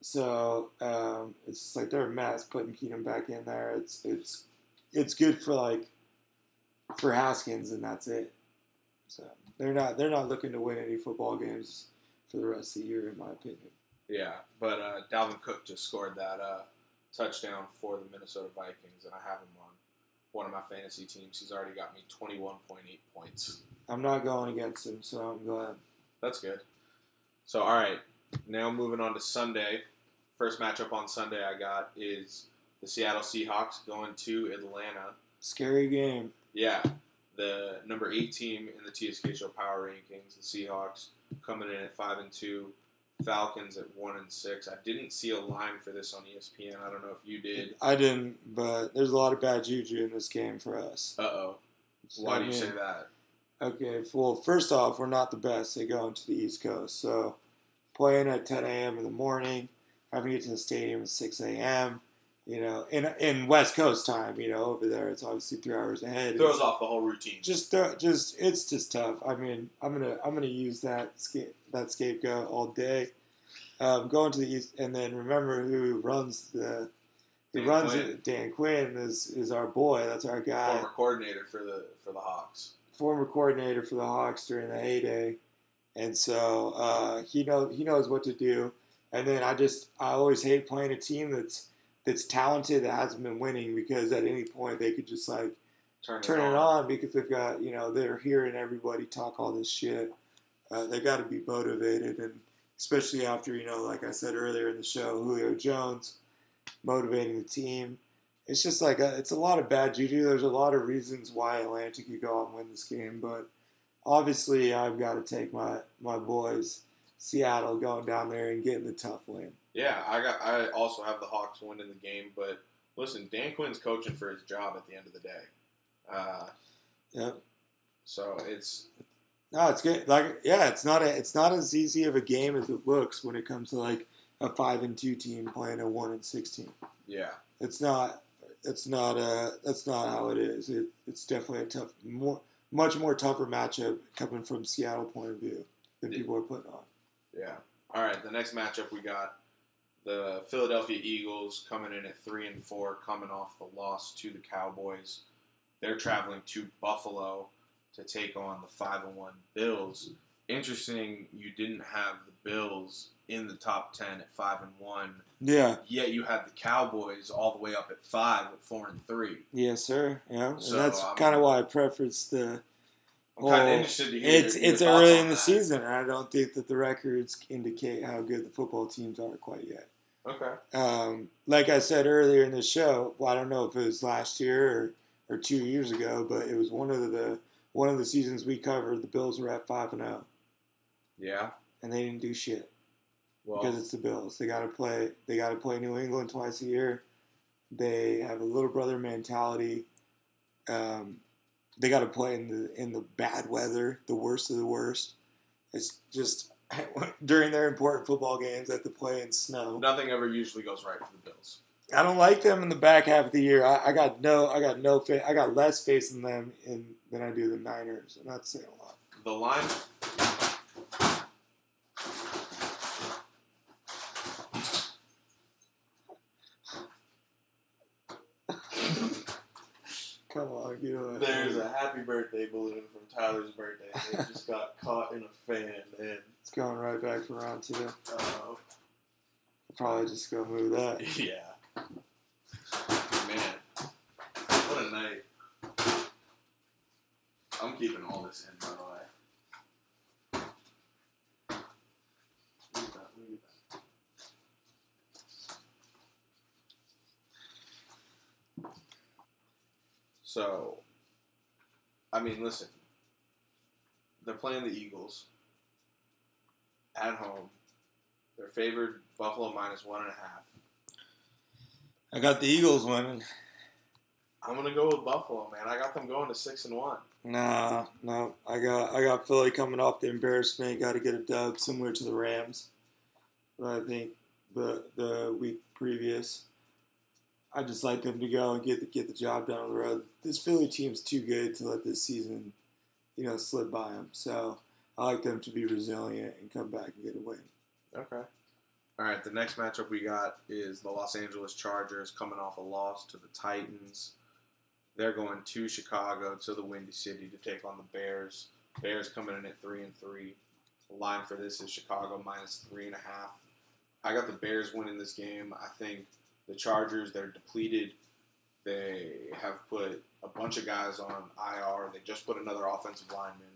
So um, it's just like they're a mess putting Keenum back in there. It's it's it's good for like for Haskins and that's it. So they're not they're not looking to win any football games for the rest of the year, in my opinion. Yeah, but uh, Dalvin Cook just scored that uh, touchdown for the Minnesota Vikings, and I have him on one of my fantasy teams. He's already got me 21.8 points. I'm not going against him, so I'm glad. That's good. So, all right, now moving on to Sunday. First matchup on Sunday I got is the Seattle Seahawks going to Atlanta. Scary game. Yeah, the number eight team in the TSK Show Power Rankings, the Seahawks, coming in at five and two. Falcons at one and six. I didn't see a line for this on ESPN. I don't know if you did. I didn't, but there's a lot of bad juju in this game for us. Uh oh. Why I do you mean, say that? Okay, well, first off, we're not the best at going to the East Coast. So, playing at 10 a.m. in the morning, having to get to the stadium at 6 a.m., you know, in, in West Coast time, you know, over there, it's obviously three hours ahead. Throws It's off the whole routine. Just, throw, just, it's just tough. I mean, I'm gonna, I'm gonna use that sca- that scapegoat all day. Um, going to the East, and then remember who runs the, who Dan runs Quinn. it. Dan Quinn is is our boy. That's our guy Former coordinator for the for the Hawks. former coordinator for the Hawks during the heyday, and so uh, he knows he knows what to do. And then I just I always hate playing a team that's that's talented that hasn't been winning because at any point they could just like Turn, turn it on because they've got you know they're hearing everybody talk all this shit. Uh, they got to be motivated, and especially after you know, like I said earlier in the show, Julio Jones motivating the team. It's just like a, it's a lot of bad juju. There's a lot of reasons why Atlanta could go out and win this game, but obviously I've got to take my my boys Seattle going down there and getting the tough win. Yeah, I got. I also have the Hawks winning the game, but listen, Dan Quinn's coaching for his job at the end of the day. Uh, Yep. so it's No, it's good. Like, yeah, it's not a, it's not as easy of a game as it looks when it comes to like a five and two team playing a one and sixteen. yeah, It's not. It's not. Uh, that's not how it is. It, it's definitely a tough, more, much more tougher matchup coming from Seattle point of view than Yeah. people are putting on. yeah. All right, the next matchup we got the Philadelphia Eagles coming in at three and four, coming off the loss to the Cowboys. They're traveling to Buffalo to take on the five and one Bills. Interesting, you didn't have the Bills in the top ten at five and one. Yeah. Yet you had the Cowboys all the way up at five at four and three. Yes, sir. Yeah, and So, that's um, kind of why I preference the. I'm kind of interested to hear. It's your, your it's early in the that. season, and I don't think that the records indicate how good the football teams are quite yet. Okay. um, like I said earlier in the show, well, I don't know if it was last year or, or two years ago, but it was one of the one of the seasons we covered. The Bills were at five and zero, Yeah. and they didn't do shit Well, because it's the Bills. They got to play. They got to play New England twice a year. They have a little brother mentality. Um, they got to play in the in the bad weather, the worst of the worst. It's just during their important football games at the play in snow. nothing ever usually goes right for the Bills. I don't like them in the back half of the year. I, I got no, I got no, fa- I got less faith in them in than I do the Niners, and that's saying a lot. The line. On, get away. There's a happy birthday balloon from Tyler's birthday. It just got caught in a fan, and It's going right back for round two. uh, probably just go move that. yeah, man, what a night. I'm keeping all this in, by the way. Look at that, look at that. So, I mean, listen, they're playing the Eagles at home. They're favored Buffalo minus one and a half. I got the Eagles winning. I'm gonna go with Buffalo, man. I got them going to six and one. Nah, no, I got I got Philly coming off the embarrassment. Got to get a dub similar to the Rams. But I think the the week previous, I just like them to go and get the, get the job done on the road. This Philly team's too good to let this season, you know, slip by them. So I like them to be resilient and come back and get a win. Okay. All right. The next matchup we got is the Los Angeles Chargers coming off a loss to the Titans. They're going to Chicago to the Windy City to take on the Bears. Bears coming in at three and three. The line for this is Chicago minus three and a half. I got the Bears winning this game. I think the Chargers they're depleted. They have put a bunch of guys on IR. They just put another offensive lineman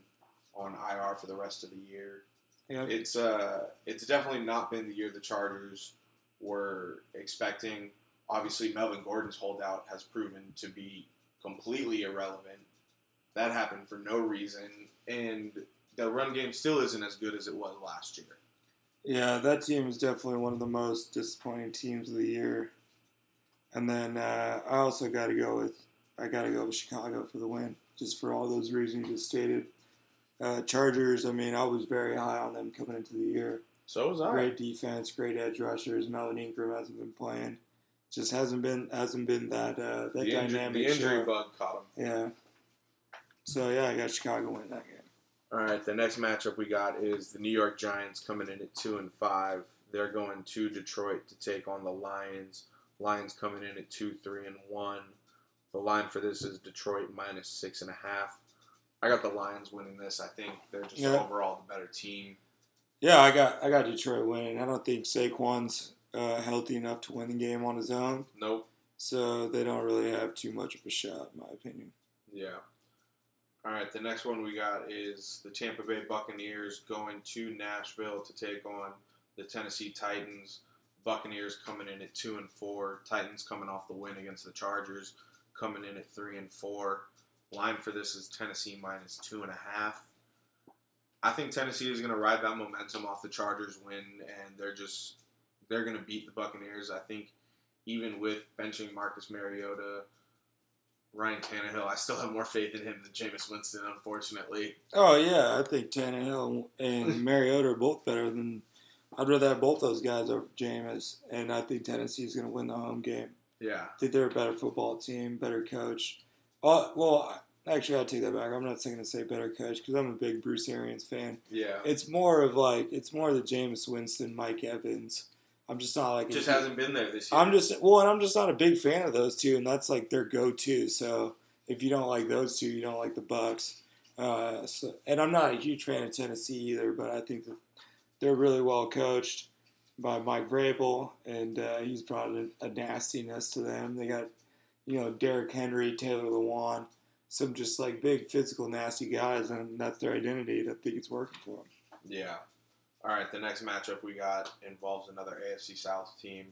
on IR for the rest of the year. Yeah, It's uh, it's definitely not been the year the Chargers were expecting. Obviously, Melvin Gordon's holdout has proven to be completely irrelevant. That happened for no reason, and the run game still isn't as good as it was last year. Yeah, that team is definitely one of the most disappointing teams of the year. And then uh, I also got to go with I got to go with Chicago for the win, just for all those reasons you just stated. Uh, Chargers, I mean, I was very high on them coming into the year. So was I. Great defense, great edge rushers. Melvin Ingram hasn't been playing. Just hasn't been hasn't been that uh, that The injury, dynamic. the injury show. bug caught him. Yeah. So yeah, I got Chicago winning that game. All right, the next matchup we got is the New York Giants coming in at two and five. They're going to Detroit to take on the Lions. Lions coming in at two, three, and one. The line for this is Detroit minus six and a half. I got the Lions winning this. I think they're just Yeah. overall the better team. Yeah, I got I got Detroit winning. I don't think Saquon's uh, healthy enough to win the game on his own, Nope. so they don't really have too much of a shot, in my opinion. Yeah. All right, the next one we got is the Tampa Bay Buccaneers going to Nashville to take on the Tennessee Titans. Buccaneers coming in at two and four. Titans coming off the win against the Chargers, coming in at three and four. Line for this is Tennessee minus two and a half. I think Tennessee is going to ride that momentum off the Chargers win, and they're just they're going to beat the Buccaneers. I think even with benching Marcus Mariota, Ryan Tannehill, I still have more faith in him than Jameis Winston, unfortunately. Oh yeah, I think Tannehill and Mariota are both better than. I'd rather have both those guys over Jameis, and I think Tennessee's going to win the home game. Yeah. I think they're a better football team, better coach. Uh, well, actually, I take that back. I'm not saying to say better coach because I'm a big Bruce Arians fan. Yeah. It's more of like it's more the Jameis Winston, Mike Evans. I'm just not like just hasn't been there this year. I'm just well, and I'm just not a big fan of those two, and that's like their go-to. So if you don't like those two, you don't like the Bucks. Uh, so, and I'm not a huge fan of Tennessee either, but I think that they're really well coached by Mike Vrabel, and uh, he's brought a, a nastiness to them. They got you know Derrick Henry, Taylor Lewan, some just like big physical nasty guys, and that's their identity. I think it's working for them. Yeah. All right. The next matchup we got involves another AFC South team.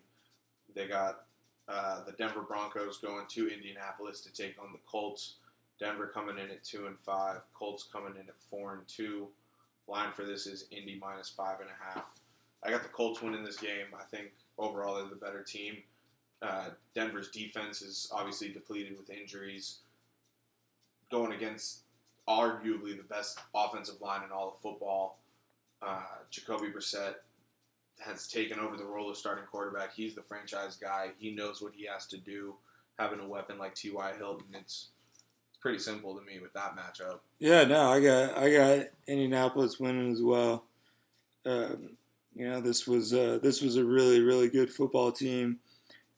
They got uh, the Denver Broncos going to Indianapolis to take on the Colts. Denver coming in at two and five. Colts coming in at four and two. Line for this is Indy minus five and a half. I got the Colts winning this game. I think overall they're the better team. Uh, Denver's defense is obviously depleted with injuries. Going against arguably the best offensive line in all of football. Uh, Jacoby Brissett has taken over the role of starting quarterback. He's the franchise guy. He knows what he has to do. Having a weapon like T.Y. Hilton, it's it's pretty simple to me with that matchup. Yeah, no, I got I got Indianapolis winning as well. Um, you know, this was uh, this was a really really good football team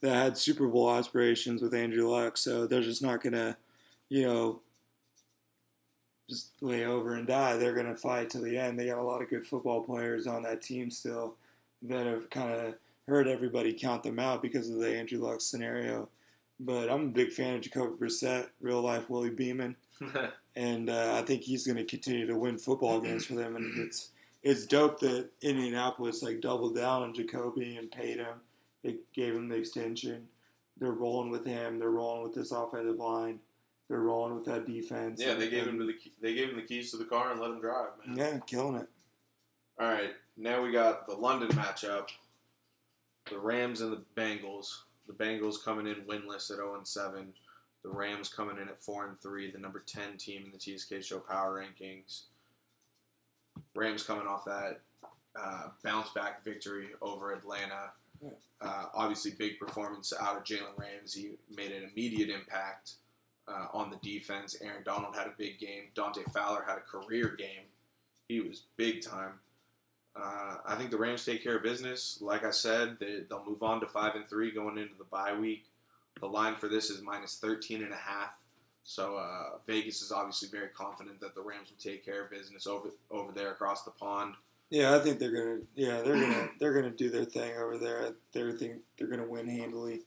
that had Super Bowl aspirations with Andrew Luck. So they're just not gonna, you know, just lay over and die. They're gonna fight to the end. They got a lot of good football players on that team still that have kind of heard everybody count them out because of the Andrew Luck scenario. But I'm a big fan of Jacoby Brissett, real life Willie Beamen and uh, I think he's going to continue to win football games for them. And it's it's dope that Indianapolis like doubled down on Jacoby and paid him. They gave him the extension. They're rolling with him. They're rolling with this offensive line. they're rolling with that defense. Yeah, they gave And- him the key- they gave him the keys to the car and let him drive, man. Yeah, killing it. All right, now we got the London matchup. The Rams and the Bengals. The Bengals coming in winless at 0 and 7. The Rams coming in at 4 and 3, the number 10 team in the TSK Show power rankings. Rams coming off that uh, bounce back victory over Atlanta. Uh, obviously, big performance out of Jalen Ramsey he made an immediate impact uh, on the defense. Aaron Donald had a big game. Dante Fowler had a career game. He was big time. Uh, I think the Rams take care of business. Like I said, they, they'll move on to five and three going into the bye week. The line for this is minus 13 and a half. So uh, Vegas is obviously very confident that the Rams will take care of business over over there across the pond. Yeah, I think they're gonna. Yeah, they're gonna. They're gonna do their thing over there. They think they're gonna win handily.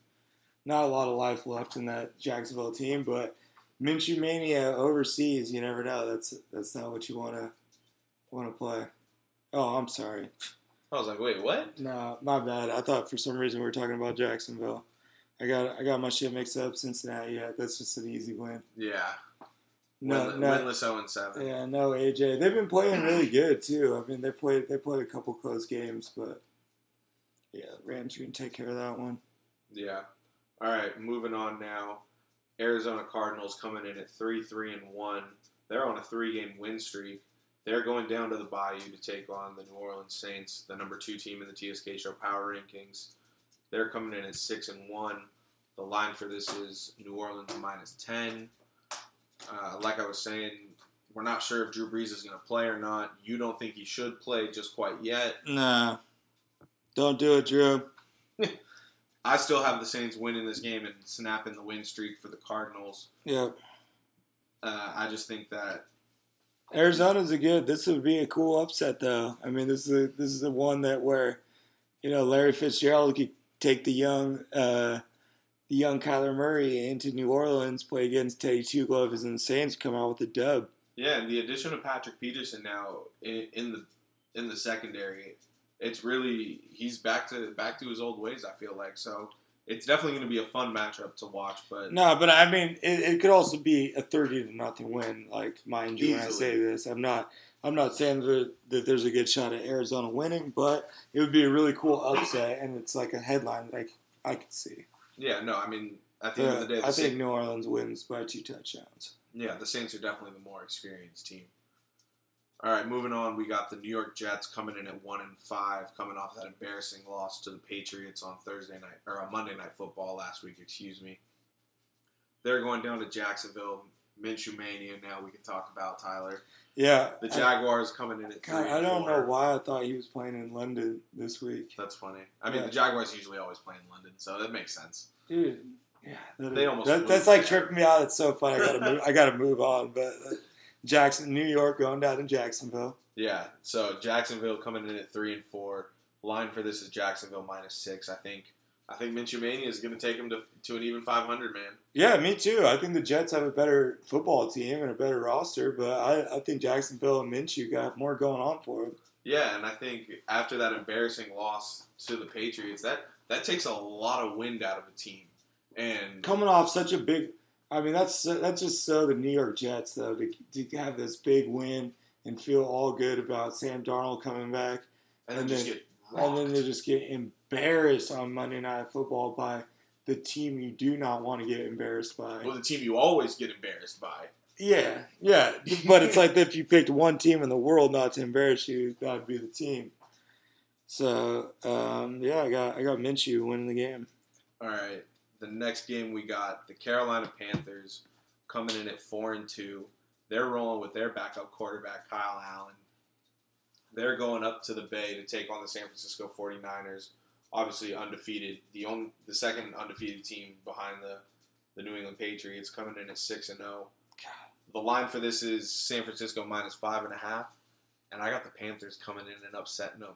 Not a lot of life left in that Jacksonville team, but Minshew mania overseas. You never know. That's that's not what you want to play. Oh, I'm sorry. I was like, wait, what? No, my bad. I thought for some reason we were talking about Jacksonville. I got I got my shit mixed up. Cincinnati. Yeah, that's just an easy win. Yeah, No, Winless, no, winless 0 and 7. Yeah, no AJ. They've been playing really good too. I mean, they played they played a couple close games, but yeah, Rams are gonna take care of that one. Yeah. All right, moving on now. Arizona Cardinals coming in at three, three, and one. They're on a three-game win streak. They're going down to the Bayou to take on the New Orleans Saints, the number two team in the TSK Show Power Rankings. They're coming in at six and one. The line for this is New Orleans minus ten. Uh, like I was saying, we're not sure if Drew Brees is going to play or not. You don't think he should play just quite yet. Nah, don't do it, Drew. I still have the Saints winning this game and snapping the win streak for the Cardinals. Yep. Uh, I just think that Arizona's a good. This would be a cool upset, though. I mean, this is a, this is the one that where, you know, Larry Fitzgerald could take the young, uh, the young Kyler Murray into New Orleans, play against Teddy Two Gloves and the Saints, come out with a dub. yeah, and the addition of Patrick Peterson now in, in the in the secondary, it's really he's back to back to his old ways. I feel like so. It's definitely going to be a fun matchup to watch, but No, but I mean, it, it could also be a thirty to nothing win. Like, mind you, when I say this, I'm not, I'm not saying that, that there's a good shot at Arizona winning, but it would be a really cool upset, and it's like a headline that I, I could see. yeah, no, I mean at the end of the day, the I Saints, think New Orleans wins by two touchdowns. yeah, the Saints are definitely the more experienced team. All right, moving on, we got the New York Jets coming in at one and five, coming off that embarrassing loss to the Patriots on Thursday night or on Monday Night Football last week. Excuse me. They're going down to Jacksonville, Minshew Mania. Now we can talk about Tyler. Yeah, The I- Jaguars coming in at three. God, I don't four. know why I thought he was playing in London this week, That's funny. I mean, Yeah. the Jaguars usually always play in London, so that makes sense. dude. Yeah, that They is- almost that, that's like tripping me out. It's so funny. I gotta move. I gotta move on. But uh, Jackson, New York, going down to Jacksonville. Yeah. So Jacksonville coming in at three and four. Line for this is Jacksonville minus six. I think. I think Minshew Mania is going to take them to, to an even 500, man. Yeah, me too. I think the Jets have a better football team and a better roster, but I, I think Jacksonville and Minshew got more going on for them. Yeah, and I think after that embarrassing loss to the Patriots, that that takes a lot of wind out of a team. And Coming off such a big, I mean that's that's just so the New York Jets though to, to have this big win and feel all good about Sam Darnold coming back, and then and just then- get and then they just get embarrassed on Monday Night Football by the team you do not want to get embarrassed by. well, the team you always get embarrassed by. Yeah, yeah, but it's like if you picked one team in the world not to embarrass you, that would be the team. So um, yeah, I got I got Minshew winning the game. All right. The next game we got the Carolina Panthers coming in at four and two. They're rolling with their backup quarterback Kyle Allen. They're going up to the Bay to take on the San Francisco 49ers. Obviously undefeated, the only the second undefeated team behind the the New England Patriots coming in at six and zero. The line for this is San Francisco minus five and a half, and I got the Panthers coming in and upsetting them.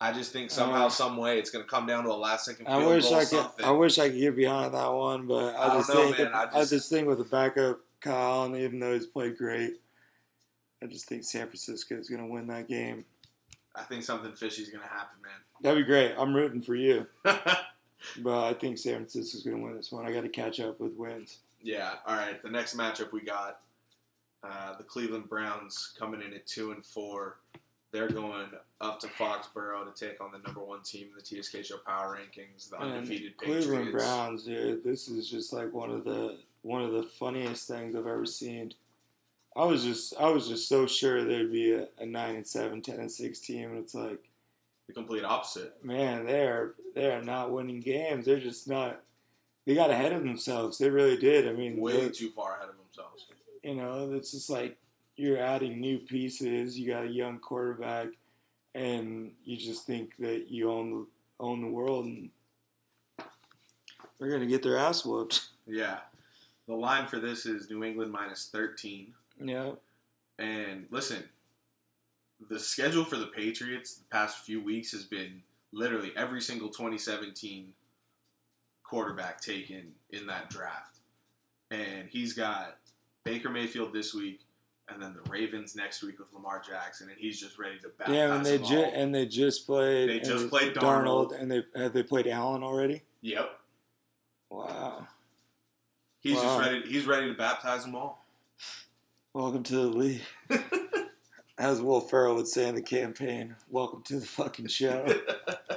I just think somehow, Uh, some way, it's going to come down to a last second I wish goal. I could something. I wish I could get behind that one, but I, I don't just know, think man. I I just- just think with the backup Kyle and even though he's played great, I just think San Francisco is going to win that game. I think something fishy is going to happen, man. That'd be great. I'm rooting for you, but I think San Francisco's going to win this one. I got to catch up with wins. Yeah. All right. The next matchup we got uh, the Cleveland Browns coming in at two and four. They're going up to Foxborough to take on the number one team in the TSK Show Power Rankings, the undefeated Cleveland Patriots. Browns, dude. This is just like one of the one of the funniest things I've ever seen. I was just I was just so sure there'd be a, a nine and seven, 10 and six team, and it's like, The complete opposite. man, they're they're not winning games. They're just not. They got ahead of themselves. They really did. I mean, Way they- too far ahead of themselves. you know, it's just like you're adding new pieces. You got a young quarterback, and you just think that you own the own the world, and they're gonna get their ass whooped. Yeah. The line for this is New England minus 13. Yeah, And listen, the schedule for the Patriots the past few weeks has been literally every single 2017 quarterback taken in that draft. And he's got Baker Mayfield this week, and then the Ravens next week with Lamar Jackson, and he's just ready to baptize yeah, and they them ju- all. and they just played. They just played Darnold. and they have they played Allen already. Yep, Wow, he's just ready. He's ready to baptize them all. welcome to the league. As Will Ferrell would say in the campaign, "Welcome to the fucking show."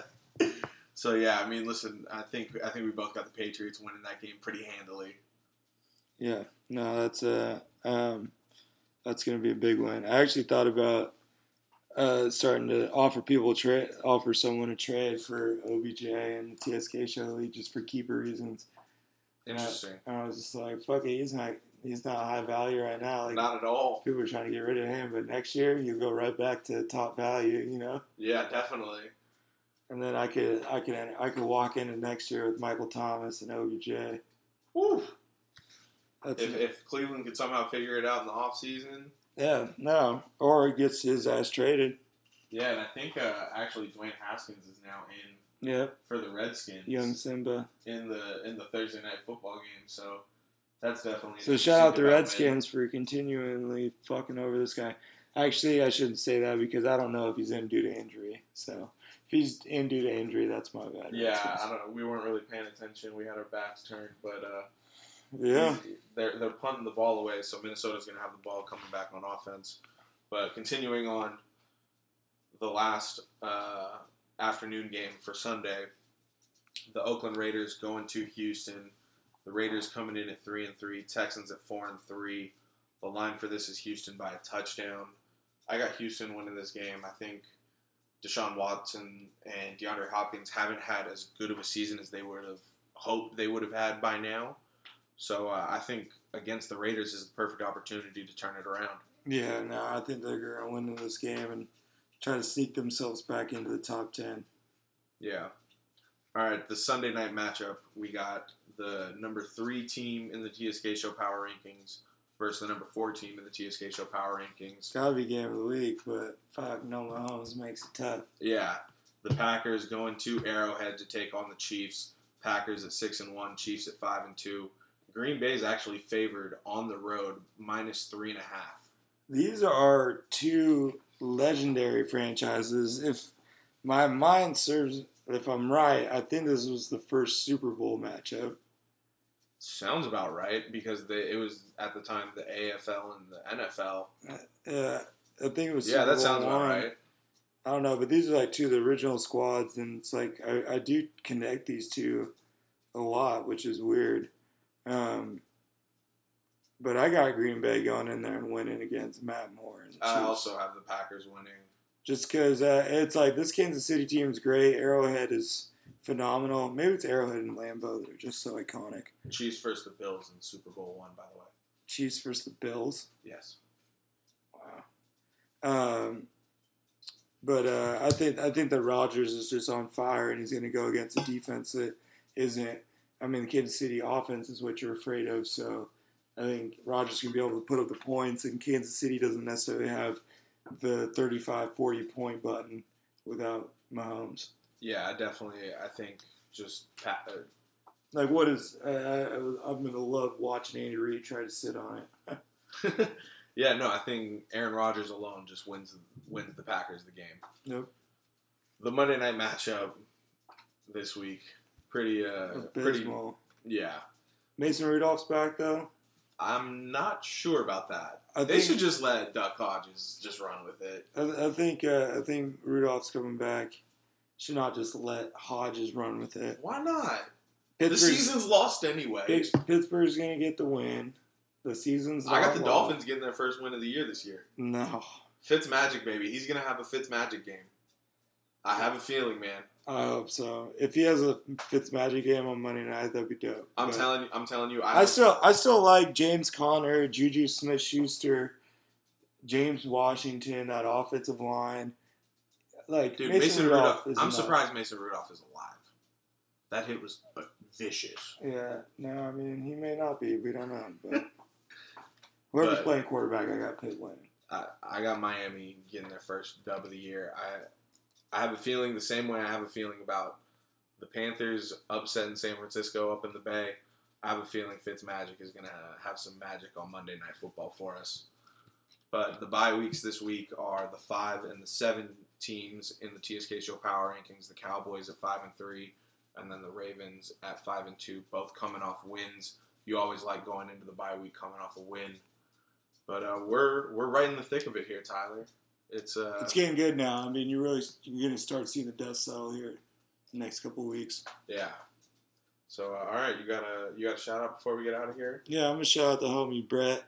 so yeah, I mean, listen, I think I think we both got the Patriots winning that game pretty handily. Yeah, no, that's uh, um, that's gonna be a big win. I actually thought about uh, starting to offer people trade, offer someone a trade for OBJ and the TSK show league just for keeper reasons. Interesting. And I was just like, fuck it, he's not he's not high value right now. Like Not at all. people are trying to get rid of him, but next year he'll go right back to top value, you know. Yeah, definitely. And then I could I could I could walk into next year with Michael Thomas and OBJ. Woo. That's If, if Cleveland could somehow figure it out in the offseason. yeah, no, or he gets his ass traded. Yeah, and I think uh, actually Dwayne Haskins is now in Yeah, for the Redskins young Simba. in the in the Thursday night football game. So that's definitely So shout out the. Redskins for continually fucking over this guy. Actually, I shouldn't say that because I don't know if he's in due to injury. So if he's in due to injury, that's my bad. Yeah, Redskins. I don't know. We weren't really paying attention. We had our backs turned, but uh, yeah. they're they're punting the ball away. So Minnesota's going to have the ball coming back on offense. But continuing on, the last uh, afternoon game for Sunday, the Oakland Raiders going to Houston. The Raiders coming in at three and three. Texans at four and three. The line for this is Houston by a touchdown. I got Houston winning this game. I think Deshaun Watson and DeAndre Hopkins haven't had as good of a season as they would have hoped they would have had by now. So uh, I think against the Raiders is the perfect opportunity to turn it around. Yeah, no, I think they're going to win this game and try to sneak themselves back into the top 10. Yeah. All right, the Sunday night matchup, we got the number three team in the TSK Show Power Rankings versus the number four team in the TSK Show Power Rankings. It's got to be game of the week, but fuck, no Mahomes makes it tough. Yeah, the Packers going to Arrowhead to take on the Chiefs. Packers at six and one, Chiefs at five and two. Green Bay is actually favored on the road, minus three and a half. These are two legendary franchises. If my mind serves, if I'm right, I think this was the first Super Bowl matchup. Sounds about right because they, it was at the time the AFL and the NFL. Uh, I think it was. Yeah, Super that Bowl sounds about right. I don't know, but these are like two of the original squads, and it's like I, I do connect these two a lot, which is weird. Um, but I got Green Bay going in there and winning against Matt Moore. And I also have the Packers winning. just because uh, it's like this Kansas City team is great. Arrowhead is phenomenal. Maybe it's Arrowhead and Lambeau that are just so iconic. Chiefs versus the Bills in Super Bowl one, by the way. Chiefs versus the Bills. Yes. Wow. Um, but uh, I think I think that Rodgers is just on fire, and he's going to go against a defense that isn't. I mean, the Kansas City offense is what you're afraid of. So I think Rodgers can be able to put up the points, and Kansas City doesn't necessarily have the 35, 40 point button without Mahomes. Yeah, I definitely. I think just uh, Like, what is? I, I, I'm going to love watching Andy Reid try to sit on it. yeah, no, I think Aaron Rodgers alone just wins wins the Packers the game. Nope. The Monday night matchup this week, pretty uh, pretty Abysmal. yeah. Mason Rudolph's back though. I'm not sure about that. I they think should just let Duck Hodges just run with it. I, I think uh, I think Rudolph's coming back. Should not just let Hodges run with it. Why not? The season's lost anyway. Pittsburgh's gonna get the win. The season's. I got the. Dolphins getting their first win of the year this year. No, Fitz Magic, baby. He's gonna have a Fitz Magic game. I have a feeling, man. I hope so. If he has a Fitzmagic game on Monday night, that'd be dope. I'm But telling you. I'm telling you. I, I still, I still like James Conner, Juju Smith-Schuster, James Washington, that offensive line. Like dude, Mason, Mason Rudolph. Rudolph. is I'm surprised Mason Rudolph is alive. That hit was vicious. Yeah, no, I mean he may not be. We don't know. But whoever's But- playing quarterback, I got Pitt winning. I, I got Miami getting their first dub of the year. I I have a feeling the same way I have a feeling about the Panthers upset in San Francisco up in the Bay. I have a feeling Fitzmagic is gonna have some magic on Monday Night Football for us. But the bye weeks this week are the five and the seven teams in the TSK Show Power Rankings. The Cowboys at five and three, and then the Ravens at five and two, both coming off wins. You always like going into the bye week coming off a win. But uh, we're we're right in the thick of it here, Tyler. It's uh, It's getting good now. I mean, you're really you're gonna start seeing the dust settle here the next couple of weeks. yeah. So uh, all right, you got a you got a shout out before we get out of here. Yeah, I'm gonna shout out the homie Brett,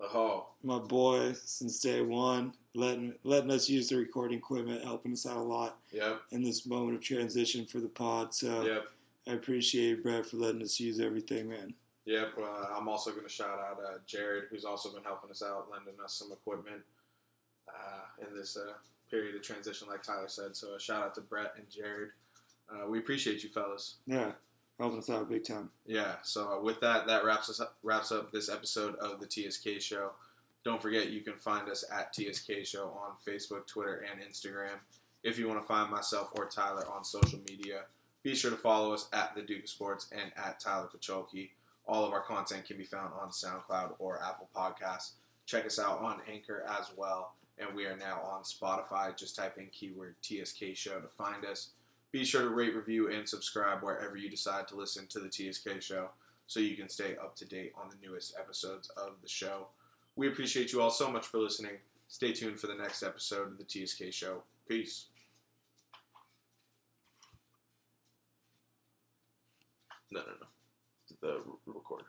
Oh, my boy, since day one, letting letting us use the recording equipment, helping us out a lot yep, in this moment of transition for the pod. So yep, I appreciate you, Brett, for letting us use everything, man. yep. Uh, I'm also going to shout out uh, Jared, who's also been helping us out, lending us some equipment uh, in this uh, period of transition, like Tyler said. So a shout out to Brett and Jared. Uh, we appreciate you, fellas. Yeah, helping us out a big time. Yeah. So uh, with that, that wraps us up, wraps up this episode of the TSK Show. Don't forget, you can find us at TSK Show on Facebook, Twitter, and Instagram. If you want to find myself or Tyler on social media, be sure to follow us at the Duke of Sports and at Tyler Pacholke. All of our content can be found on SoundCloud or Apple Podcasts. Check us out on Anchor as well. And we are now on Spotify. Just type in keyword TSK Show to find us. Be sure to rate, review, and subscribe wherever you decide to listen to the TSK Show so you can stay up to date on the newest episodes of the show. We appreciate you all so much for listening. Stay tuned for the next episode of the TSK Show. Peace. No, no, no. The recorder.